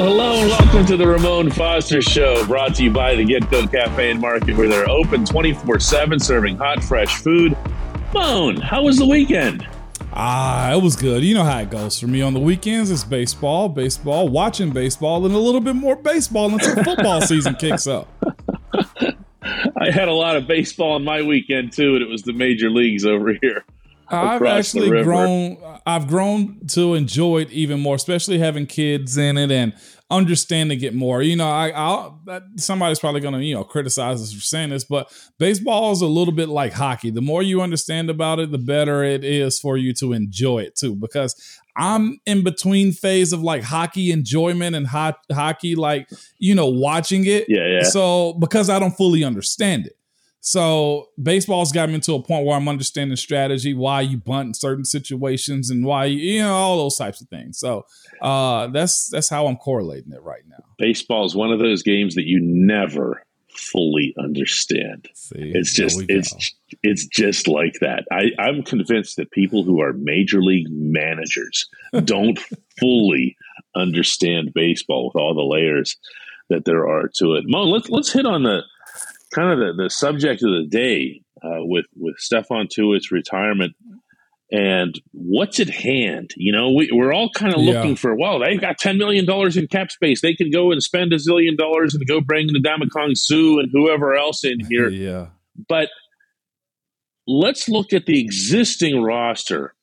Well, hello and welcome to the Ramon Foster Show, brought to you by the GetGo Cafe and Market, where they're open 24 7, serving hot, fresh food. Moan, how was the weekend? Ah, it was good. You know how it goes for me on the weekends. It's baseball, baseball, watching baseball, and a little bit more baseball until football season kicks up. I had a lot of baseball on my weekend too, and it was the major leagues over here. I've actually grown. I've grown to enjoy it even more, especially having kids in it and understanding it more. You know, I, I'll somebody's probably going to you know criticize us for saying this, but baseball is a little bit like hockey. The more you understand about it, the better it is for you to enjoy it too. Because I'm in between phase of like hockey enjoyment and hot hockey, like you know, watching it. Yeah, yeah. So because I don't fully understand it. So baseball's got me to a point where I'm understanding strategy, why you bunt in certain situations, and why you, you know all those types of things. So uh, that's that's how I'm correlating it right now. Baseball is one of those games that you never fully understand. See, it's just it's it's just like that. I, I'm convinced that people who are major league managers don't fully understand baseball with all the layers that there are to it. Mo, let's let's hit on the kind of the, the subject of the day uh, with with Stephon Tuitt's retirement and what's at hand. You know, we, we're all kind of looking yeah. for well, they've got ten million dollars in cap space. They can go and spend a zillion dollars and go bring the Ndamukong Suh and whoever else in here. yeah, but let's look at the existing roster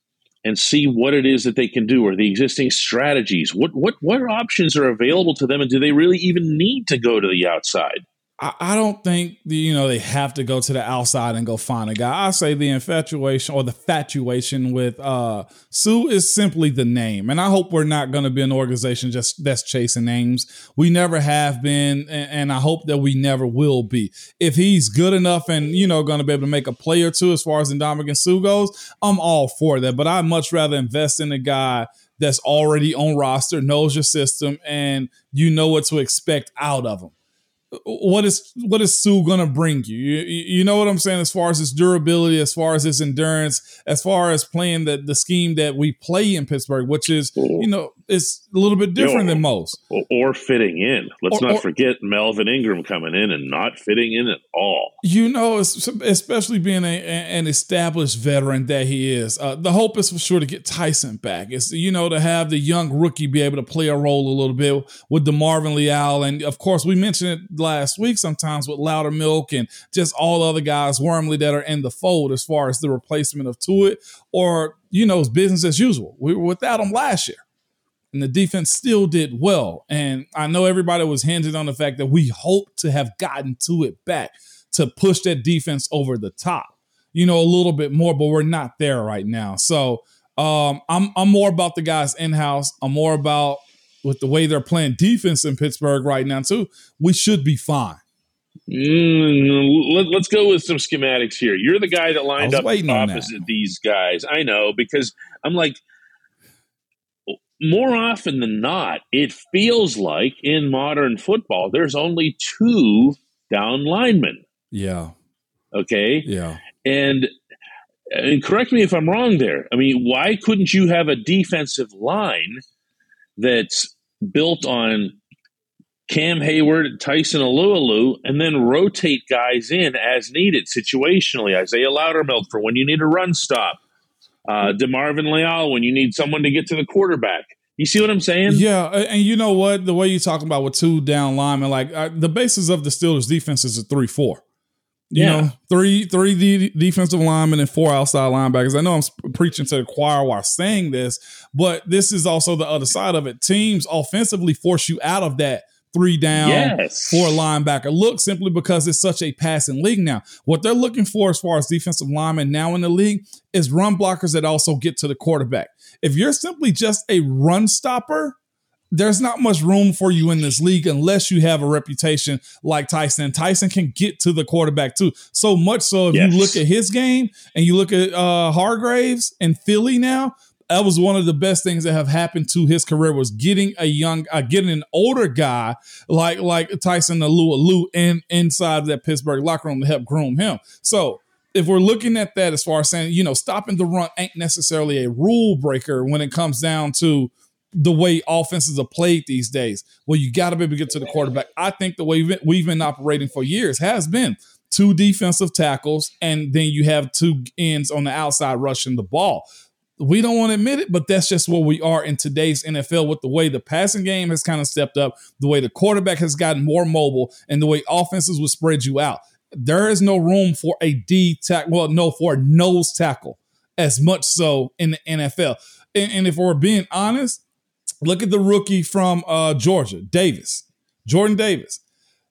and see what it is that they can do or the existing strategies. What what what options are available to them, and do they really even need to go to the outside? I, I don't think the, you know they have to go to the outside and go find a guy. I say the infatuation or the fatuation with uh Suh is simply the name, and I hope we're not going to be an organization just that's chasing names. We never have been, and, and I hope that we never will be. If he's good enough and you know going to be able to make a play or two as far as Ndamukong Suh goes, I'm all for that. But I'd much rather invest in a guy that's already on roster, knows your system, and you know what to expect out of him what is what is Suh gonna bring you? you? You know what I'm saying as far as his durability, as far as his endurance, as far as playing the the scheme that we play in Pittsburgh, which is you know it's a little bit different you know, than most, or, or, fitting in. Let's or, not or, forget Melvin Ingram coming in and not fitting in at all. You know, especially being a, an established veteran that he is. Uh, the hope is for sure to get Tyson back. It's you know to have the young rookie be able to play a role a little bit with DeMarvin Leal, and of course we mentioned it last week sometimes with Loudermilk and just all the other guys, Wormley, that are in the fold as far as the replacement of Tuitt or, you know, business as usual. We were without him last year. And the defense still did well. And I know everybody was hinted on the fact that we hope to have gotten Tuitt back to push that defense over the top, you know, a little bit more, but we're not there right now. So um, I'm I'm more about the guys in house. I'm more about with the way they're playing defense in Pittsburgh right now, too, we should be fine. Mm, let, us go with some schematics here. You're the guy that lined up opposite these guys. I know because I'm like, more often than not, it feels like in modern football, there's only two down linemen. Yeah. Okay. Yeah. And and correct me if I'm wrong there. I mean, why couldn't you have a defensive line that's built on Cam Hayward, and Tyson Alualu, and then rotate guys in as needed situationally. Isaiah Loudermilk for when you need a run stop. Uh, DeMarvin Leal when you need someone to get to the quarterback. You see what I'm saying? Yeah, and you know what? The way you're talking about with two down linemen, like uh, the basis of the Steelers' defense is a three-four. You yeah. know, three three de- defensive linemen and four outside linebackers. I know I'm preaching to the choir while saying this, but this is also the other side of it. Teams offensively force you out of that three down, yes. four linebacker look simply because it's such a passing league now. What they're looking for as far as defensive linemen now in the league is run blockers that also get to the quarterback. If you're simply just a run stopper, there's not much room for you in this league unless you have a reputation like Tyson. Tyson can get to the quarterback too. So much so if yes. you look at his game and you look at uh Hargreaves and Philly now, that was one of the best things that have happened to his career was getting a young, uh, getting an older guy like like Tyson Alualu in inside that Pittsburgh locker room to help groom him. So if we're looking at that as far as saying, you know, stopping the run ain't necessarily a rule breaker when it comes down to the way offenses are played these days. Well, you got to be able to get to the quarterback. I think the way we've been, operating for years has been two defensive tackles, and then you have two ends on the outside rushing the ball. We don't want to admit it, but that's just where we are in today's NFL with the way the passing game has kind of stepped up, the way the quarterback has gotten more mobile, and the way offenses will spread you out. There is no room for a D tackle, well, no, for a nose tackle as much so in the NFL. And, and, if we're being honest, look at the rookie from uh, Georgia, Davis, Jordan Davis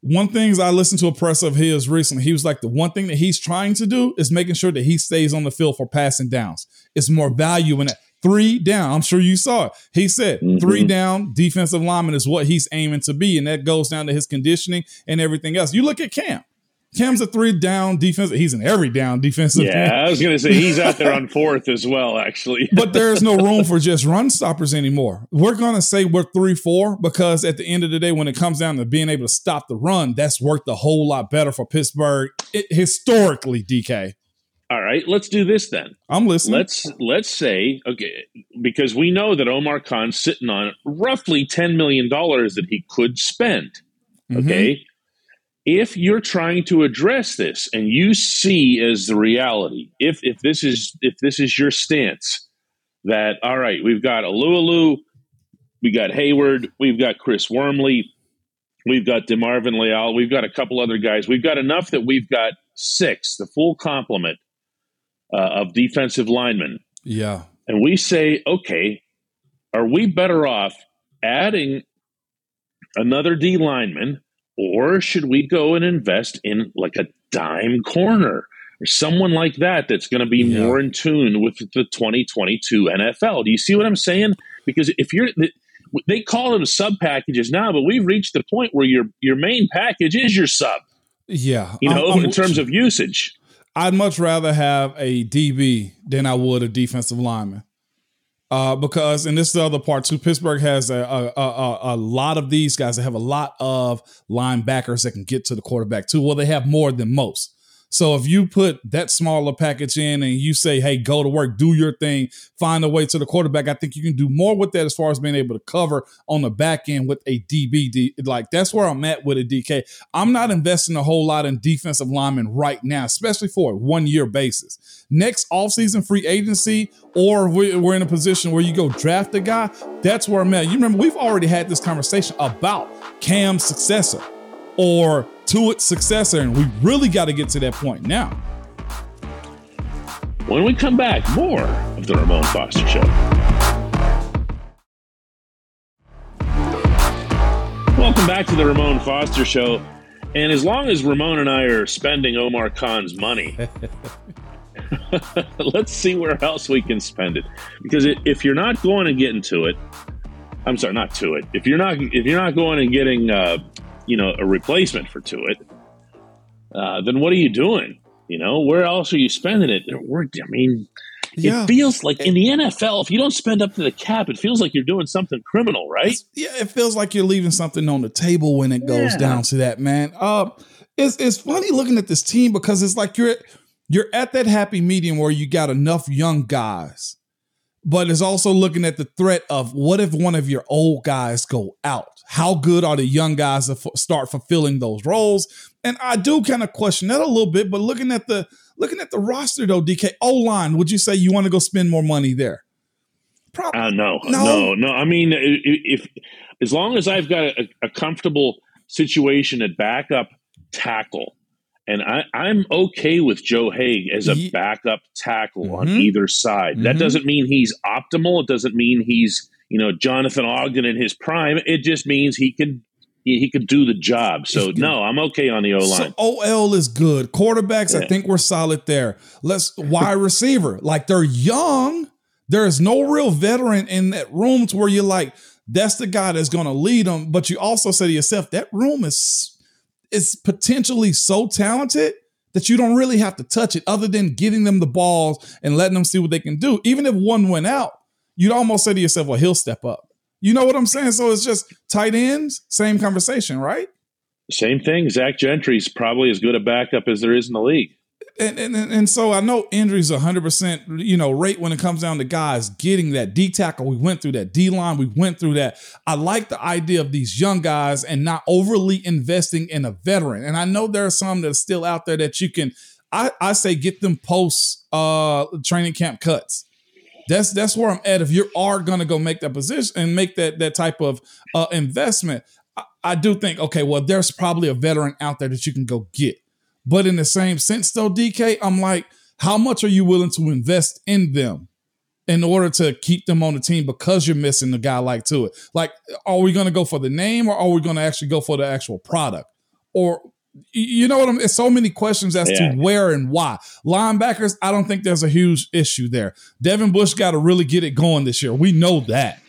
one things I listened to a press of his recently, he was like, the one thing that he's trying to do is making sure that he stays on the field for passing downs. It's more value in that. Three down. I'm sure you saw it. He said mm-hmm. three down defensive lineman is what he's aiming to be. And that goes down to his conditioning and everything else. You look at Cam. Cam's a three down defense. He's an every down defensive. Yeah, I was going to say he's out there on fourth as well, actually. but there's no room for just run stoppers anymore. We're going to say we're three four because at the end of the day, when it comes down to being able to stop the run, that's worked a whole lot better for Pittsburgh it, historically. DK. All right, let's do this then. I'm listening. Let's let's say okay, because we know that Omar Khan's sitting on roughly ten million dollars that he could spend. Mm-hmm. Okay if you're trying to address this and you see as the reality, if if this is if this is your stance, that all right, we've got Alualu, we got Hayward, we've got Chris Wormley, we've got Demarvin Leal, we've got a couple other guys. We've got enough that we've got six, the full complement uh, of defensive linemen. Yeah, and we say, okay, are we better off adding another D lineman? Or should we go and invest in like a dime corner or someone like that that's going to be yeah. more in tune with the 2022 NFL? Do you see what I'm saying? Because if you're, they call them sub packages now, but we've reached the point where your your main package is your sub. Yeah, you know, I'm, I'm, in terms of usage. I'd much rather have a DB than I would a defensive lineman. Uh, because and this is the other part too. Pittsburgh has a, a, a, a lot of these guys that have a lot of linebackers that can get to the quarterback too. Well, they have more than most. So if you put that smaller package in and you say, hey, go to work, do your thing, find a way to the quarterback, I think you can do more with that as far as being able to cover on the back end with a DB. Like that's where I'm at with a DK. I'm not investing a whole lot in defensive linemen right now, especially for a one year basis. Next offseason free agency, or we're in a position where you go draft a guy, that's where I'm at. You remember, we've already had this conversation about Cam's successor or Tuitt's successor. And we really got to get to that point now. When we come back, more of the Ramon Foster Show. Welcome back to the Ramon Foster Show. And as long as Ramon and I are spending Omar Khan's money, let's see where else we can spend it. Because if you're not going and getting to it, I'm sorry, not to it. If you're not if you're not going and getting uh, you know, a replacement for Tuitt, uh, then what are you doing? You know, where else are you spending it? We're, I mean, yeah. it feels like in the NFL, if you don't spend up to the cap, it feels like you're doing something criminal, right? It's, yeah, it feels like you're leaving something on the table when it goes yeah. down to that, man. Uh, it's it's funny looking at this team because it's like you're you're at that happy medium where you got enough young guys but it's also looking at the threat of what if one of your old guys go out? How good are the young guys to f- start fulfilling those roles? And I do kind of question that a little bit, but looking at the looking at the roster though, DK O line, would you say you want to go spend more money there? Probably uh, no, no, no, no. I mean, if, if as long as I've got a, a comfortable situation at backup tackle, and I, am okay with Joe Haeg as a backup tackle mm-hmm. on either side. Mm-hmm. That doesn't mean he's optimal. It doesn't mean he's you know Jonathan Ogden in his prime. It just means he can he, he could do the job. So no, I'm okay on the O line. So OL is good. Quarterbacks, yeah. I think we're solid there. Let's wide receiver. Like they're young. There is no real veteran in that room to where you're like, that's the guy that's going to lead them. But you also say to yourself, that room is is potentially so talented that you don't really have to touch it other than getting them the balls and letting them see what they can do. Even if one went out, you'd almost say to yourself, well, he'll step up. You know what I'm saying? So it's just tight ends, same conversation, right? Same thing. Zach Gentry's probably as good a backup as there is in the league. And, and and so I know injuries 100% you know rate when it comes down to guys getting that D tackle. We went through that D line. We went through that. I like the idea of these young guys and not overly investing in a veteran. And I know there are some that are still out there that you can I, I say get them post uh training camp cuts. That's that's where I'm at. If you are going to go make that position and make that that type of uh, investment, I, I do think okay, well, there's probably a veteran out there that you can go get. But in the same sense, though, DK, I'm like, how much are you willing to invest in them in order to keep them on the team because you're missing a guy like Tuitt? Like, are we going to go for the name or are we going to actually go for the actual product? Or you know what I'm. It's so many questions as yeah. to where and why. Linebackers, I don't think there's a huge issue there. Devin Bush got to really get it going this year. We know that.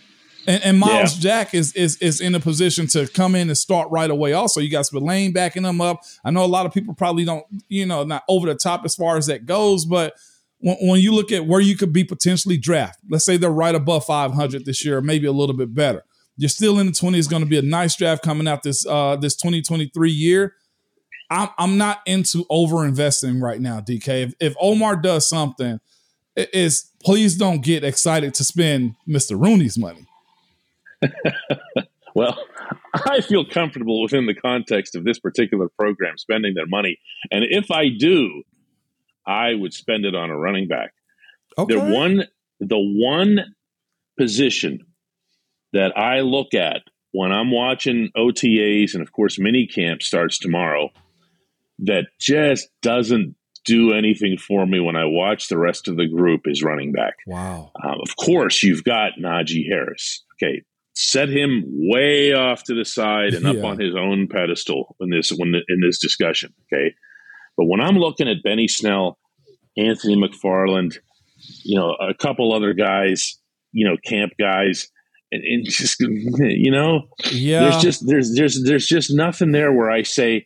And, and Myles yeah. Jack is is is in a position to come in and start right away. Also, you got Spillane backing them up. I know a lot of people probably don't, you know, not over the top as far as that goes, but when, when you look at where you could be potentially draft, let's say they're right above 500 this year, maybe a little bit better. You're still in the 20s. It's going to be a nice draft coming out this uh, this 2023 year I'm I'm not into over investing right now, DK. If, if Omar does something, is please don't get excited to spend Mr. Rooney's money. well, I feel comfortable within the context of this particular program spending their money, and if I do, I would spend it on a running back. Okay. The one, the one position that I look at when I'm watching OTAs, and of course, mini camp starts tomorrow that just doesn't do anything for me when I watch the rest of the group is running back. Wow. Um, of course, you've got Najee Harris. Okay, set him way off to the side and up yeah. on his own pedestal in this when in this discussion. Okay, but when I'm looking at Benny Snell, Anthony McFarland, you know, a couple other guys, you know, camp guys. And, and just you know, yeah. There's just there's there's there's just nothing there where I say,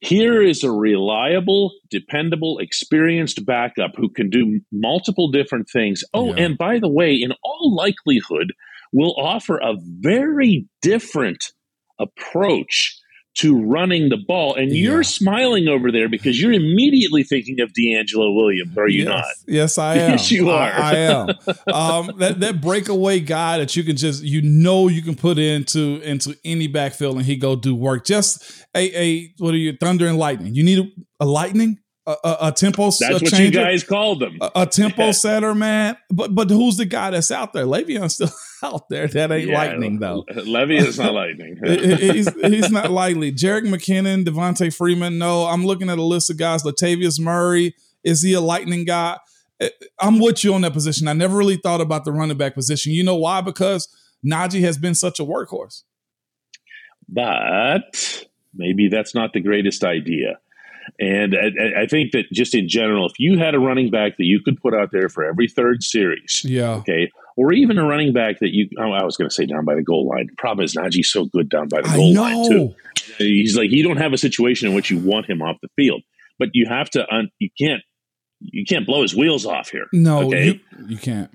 here is a reliable, dependable, experienced backup who can do multiple different things. Oh, yeah. and by the way, in all likelihood, will offer a very different approach to running the ball. And yeah. you're smiling over there because you're immediately thinking of DeAngelo Williams, are you yes. not? Yes, I am. yes, you are. I, I am. um, that that breakaway guy that you can just you know you can put into into any backfield and he go do work. Just a a what are you thunder and lightning? You need a, a lightning a, a, a tempo. That's a what changer, you guys called them. A, a tempo setter, man. But but who's the guy that's out there? Le'Veon's still out there. That ain't yeah, lightning though. is not lightning. he's, he's not lightly. Jerick McKinnon, Devonta Freeman. No, I'm looking at a list of guys. Latavius Murray. Is he a lightning guy? Eh, I'm with you on that position. I never really thought about the running back position. You know why? Because Najee has been such a workhorse. But maybe that's not the greatest idea. And I, I, think that just in general, if you had a running back that you could put out there for every third series, yeah, okay, or even a running back that you, oh, I was going to say down by the goal line. The problem is Najee's so good down by the goal line too. He's like you don't have a situation in which you want him off the field, but you have to. Un, you can't. You can't blow his wheels off here. No, okay? you, you can't.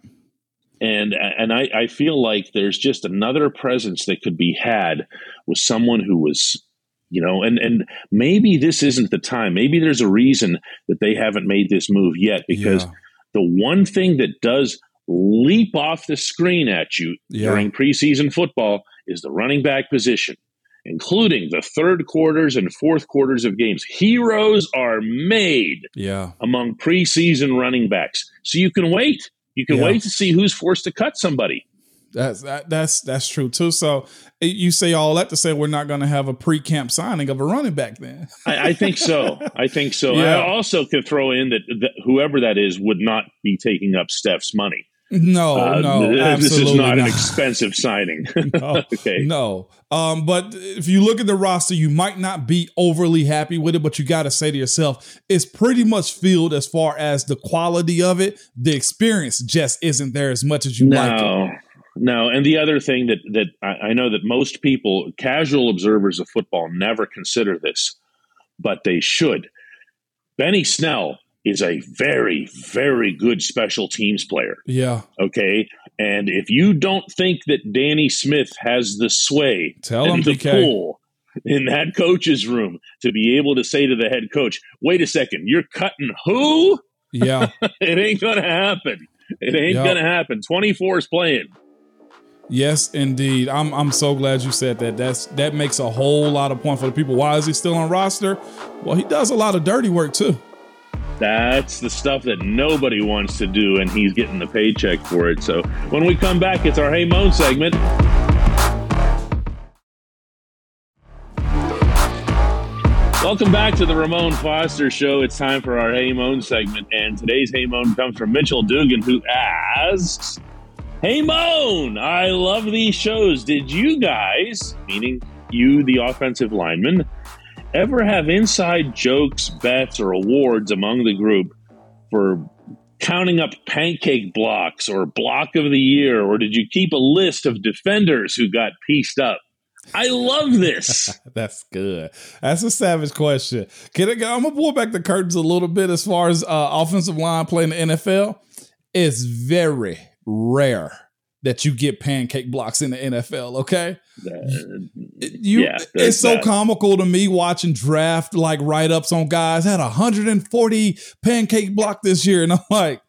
And and I, I feel like there's just another presence that could be had with someone who was you know and and maybe this isn't the time maybe there's a reason that they haven't made this move yet because yeah. the one thing that does leap off the screen at you Yeah. during preseason football is the running back position, including the third quarters and fourth quarters of games. Heroes are made Yeah. among preseason running backs. So you can wait. You can Yeah. wait to see who's forced to cut somebody. That's that, that's that's true too. So eh, you say all that to say we're not going to have a pre-camp signing of a running back then. I, I think so. I think so. Yeah. I also could throw in that, that whoever that is would not be taking up Steph's money. No, Uh, no, th- absolutely this is not, an expensive signing. No, okay. No. Um, but if you look at the roster, you might not be overly happy with it, but you got to say to yourself, it's pretty much filled as far as the quality of it. The experience just isn't there as much as you like it. No. And the other thing that that I, I know that most people, casual observers of football, never consider this, but they should. Benny Snell is a very, very good special teams player. Yeah. Okay, and if you don't think that Danny Smith has the sway Tell him, the DK. pull in that coach's room to be able to say to the head coach, "Wait a second, you're cutting who?" Yeah. it ain't gonna happen. It ain't Yup. gonna happen. Twenty four is playing. Yes, indeed. I'm I'm so glad you said that. That's that makes a whole lot of point for the people. Why is he still on roster? Well, he does a lot of dirty work too. That's the stuff that nobody wants to do, and he's getting the paycheck for it. So when we come back, it's our Hey Moan segment. Welcome back to the Ramon Foster Show. It's time for our Hey Moan segment, and today's Hey Moan comes from Mitchell Dugan, who asks, Hey Moan, I love these shows. Did you guys, meaning you, the offensive lineman, ever have inside jokes, bets, or awards among the group for counting up pancake blocks or block of the year? Or did you keep a list of defenders who got pieced up? I love this. That's good. That's a savage question. Can I, I'm gonna pull back the curtains a little bit as far as uh, offensive line playing the NFL. It's very rare that you get pancake blocks in the NFL. Okay, you. Yeah, it's so that. comical to me watching draft like write ups on guys had 140 pancake block this year, and I'm like,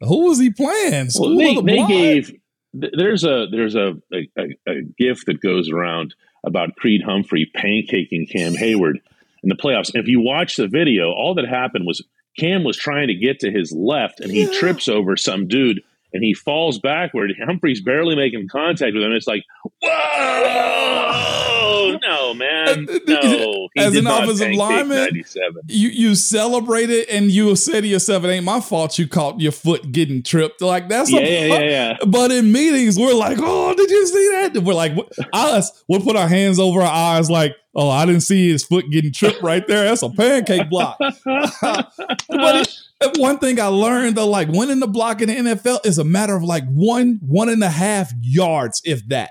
who was he playing? Well, they, the they gave there's a there's a, a, a, gift that goes around about Creed Humphrey pancaking Cam Hayward in the playoffs. And if you watch the video, all that happened was Cam was trying to get to his left and he Yeah. trips over some dude and he falls backward. Humphrey's barely making contact with him. It's like, whoa, no, man, no. He As an offensive lineman, you you celebrate it and you say to yourself, "It ain't my fault you caught your foot getting tripped." Like that's Yeah, a, yeah, yeah, yeah. But in meetings, we're like, "Oh, did you see that?" We're like, us, we'll put our hands over our eyes, like, "Oh, I didn't see his foot getting tripped right there. That's a pancake block." but it, one thing I learned though, like winning the block in the NFL is a matter of like one one and a half yards, if that.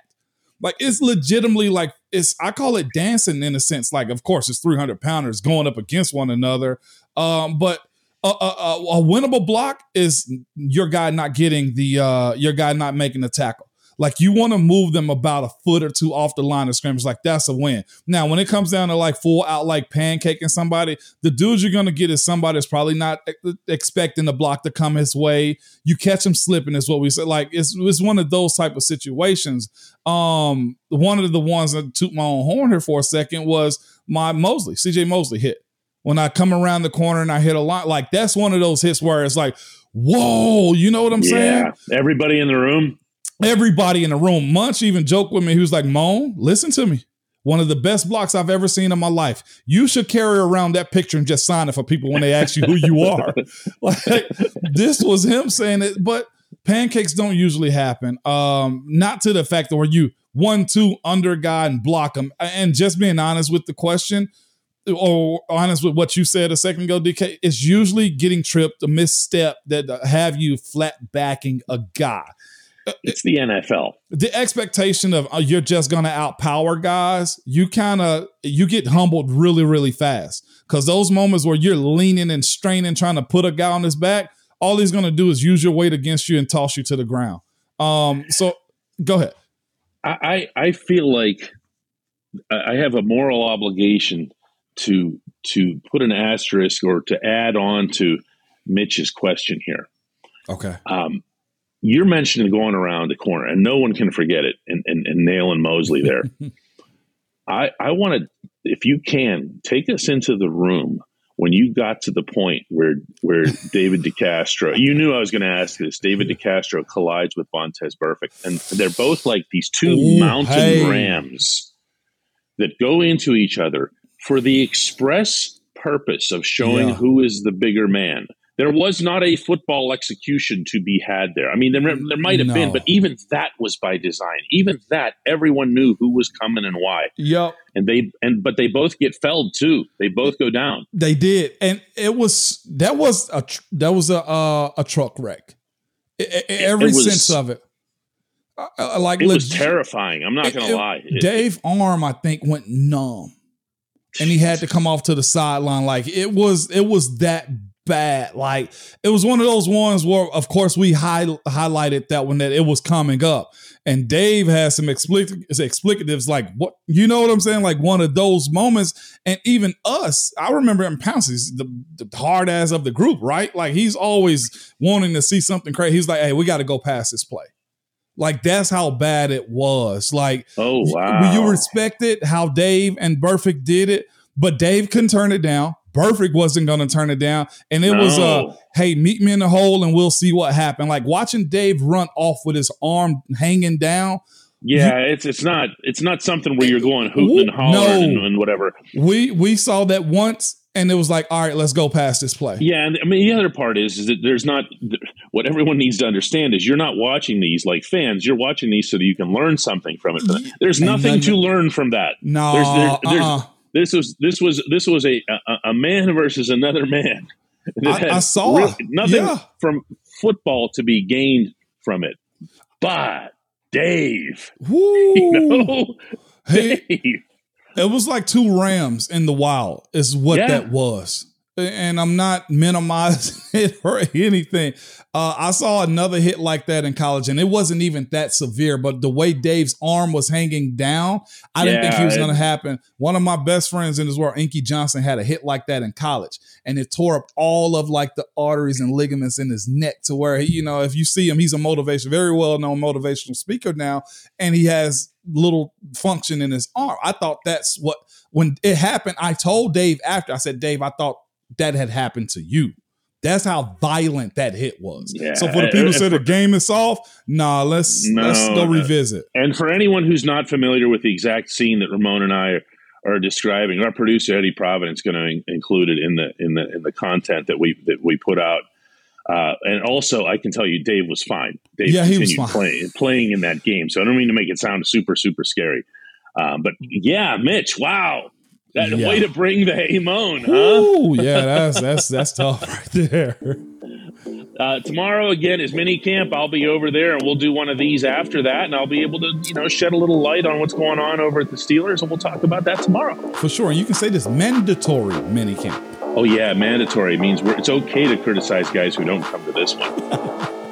Like it's legitimately like it's I call it dancing in a sense. Like of course it's 300 pounders going up against one another. Um, but a, a, a, winnable block is your guy not getting the uh your guy not making the tackle. Like you want to move them about a foot or two off the line of scrimmage. Like that's a win. Now, when it comes down to like full out like pancaking somebody, the dudes you're gonna get is somebody that's probably not expecting the block to come his way. You catch him slipping is what we said. Like it's it's one of those type of situations. Um, one of the ones that took my own horn here for a second was my Mosley, CJ Mosley hit. When I come around the corner and I hit a lot, like that's one of those hits where it's like, whoa, you know what I'm saying? Yeah, everybody in the room. Everybody in the room. Munch even joked with me. He was like, Moan, listen to me. One of the best blocks I've ever seen in my life. You should carry around that picture and just sign it for people when they ask you who you are. like this was him saying it, but pancakes don't usually happen. Um, not to the fact that where you one, two under guy and block them. And just being honest with the question, or honest with what you said a second ago, DK, it's usually getting tripped, a misstep that have you flat backing a guy It's the NFL. the expectation of uh, you're just going to outpower guys, you kind of you get humbled really really fast cuz those moments where you're leaning and straining trying to put a guy on his back, all he's going to do is use your weight against you and toss you to the ground. Um so go ahead. I, I I feel like I I have a moral obligation to to put an asterisk or to add on to Mitch's question here. Okay. Um, you're mentioning going around the corner, and no one can forget it. And and, and Nail and Mosley there. I I want to, if you can, take us into the room when you got to the point where where David DeCastro, you knew I was going to ask this. David DeCastro collides with Vontaze Burfict, and they're both like these two Ooh, mountain hey. rams that go into each other for the express purpose of showing yeah. who is the bigger man there was not a football execution to be had there. I mean, there, there might have no. been, but even that was by design. Even that, everyone knew who was coming and why. Yep. And they and but they both get felled too. They both go down. They did, and it was that was a that was a uh, a truck wreck. It, it, every was, sense of it. Uh, uh like it was terrifying. I'm not gonna lie. Dave arm, I think, went numb, and he had to come off to the sideline. Like it was, it was that bad. Like it was one of those ones where, of course, we high, highlighted that one that it was coming up, and Dave has some explic- explicatives like what you know what I'm saying, like one of those moments, and even us. I remember in Pounces, the, the hard ass of the group, right? Like he's always wanting to see something crazy. He's like, "Hey, we got to go past this play." Like that's how bad it was. Like, oh wow, you respected how Dave and Burfict did it, but Dave couldn't turn it down. Burfict wasn't going to turn it down. And it no. was, uh, hey, meet me in the hole and we'll see what happened. Like watching Dave run off with his arm hanging down. Yeah, you, it's it's not it's not something where you're going hooting and hollering no, and, and, whatever. We we saw that once and it was like, all right, let's go past this play. Yeah, and I mean the other part is, is that there's not what everyone needs to understand is you're not watching these like fans. You're watching these so that you can learn something from it. There's nothing to learn from that. No, there's, there's, there's, uh-uh. This was this was this was a a, a man versus another man. I, I, saw nothing yeah. from football to be gained from it, but Dave, Woo. you know, hey, Dave. it was like two Rams in the wild. Is what yeah. that was and I'm not minimizing it or anything. Uh, I saw another hit like that in college, and it wasn't even that severe. But the way Dave's arm was hanging down, I didn't think he was going to happen. One of my best friends in this world, Inky Johnson, had a hit like that in college, and it tore up all of like the arteries and ligaments in his neck to where he, you know, if you see him, he's a motivation, very well known motivational speaker now, and he has little function in his arm. I thought that's what when it happened. I told Dave after I said, Dave, I thought that had happened to you. That's how violent that hit was. Yeah. So for the people who say the game is off, nah, let's no, let's go revisit. And for anyone who's not familiar with the exact scene that Ramon and I are, are describing, our producer Eddie Providence going to in- include it in the in the in the content that we that we put out. Uh, and also, I can tell you, Dave was fine. Dave yeah, continued he was fine. playing playing in that game. So I don't mean to make it sound super super scary. Um, but yeah, Mitch, wow, that yeah. way to bring the Hamon, huh? Ooh, yeah, that's that's that's tough right there. Uh, tomorrow again is mini camp. I'll be over there, and we'll do one of these after that, and I'll be able to, you know, shed a little light on what's going on over at the Steelers, and we'll talk about that tomorrow for sure. And you can say this mandatory mini camp. Oh yeah, mandatory means it's okay to criticize guys who don't come to this one.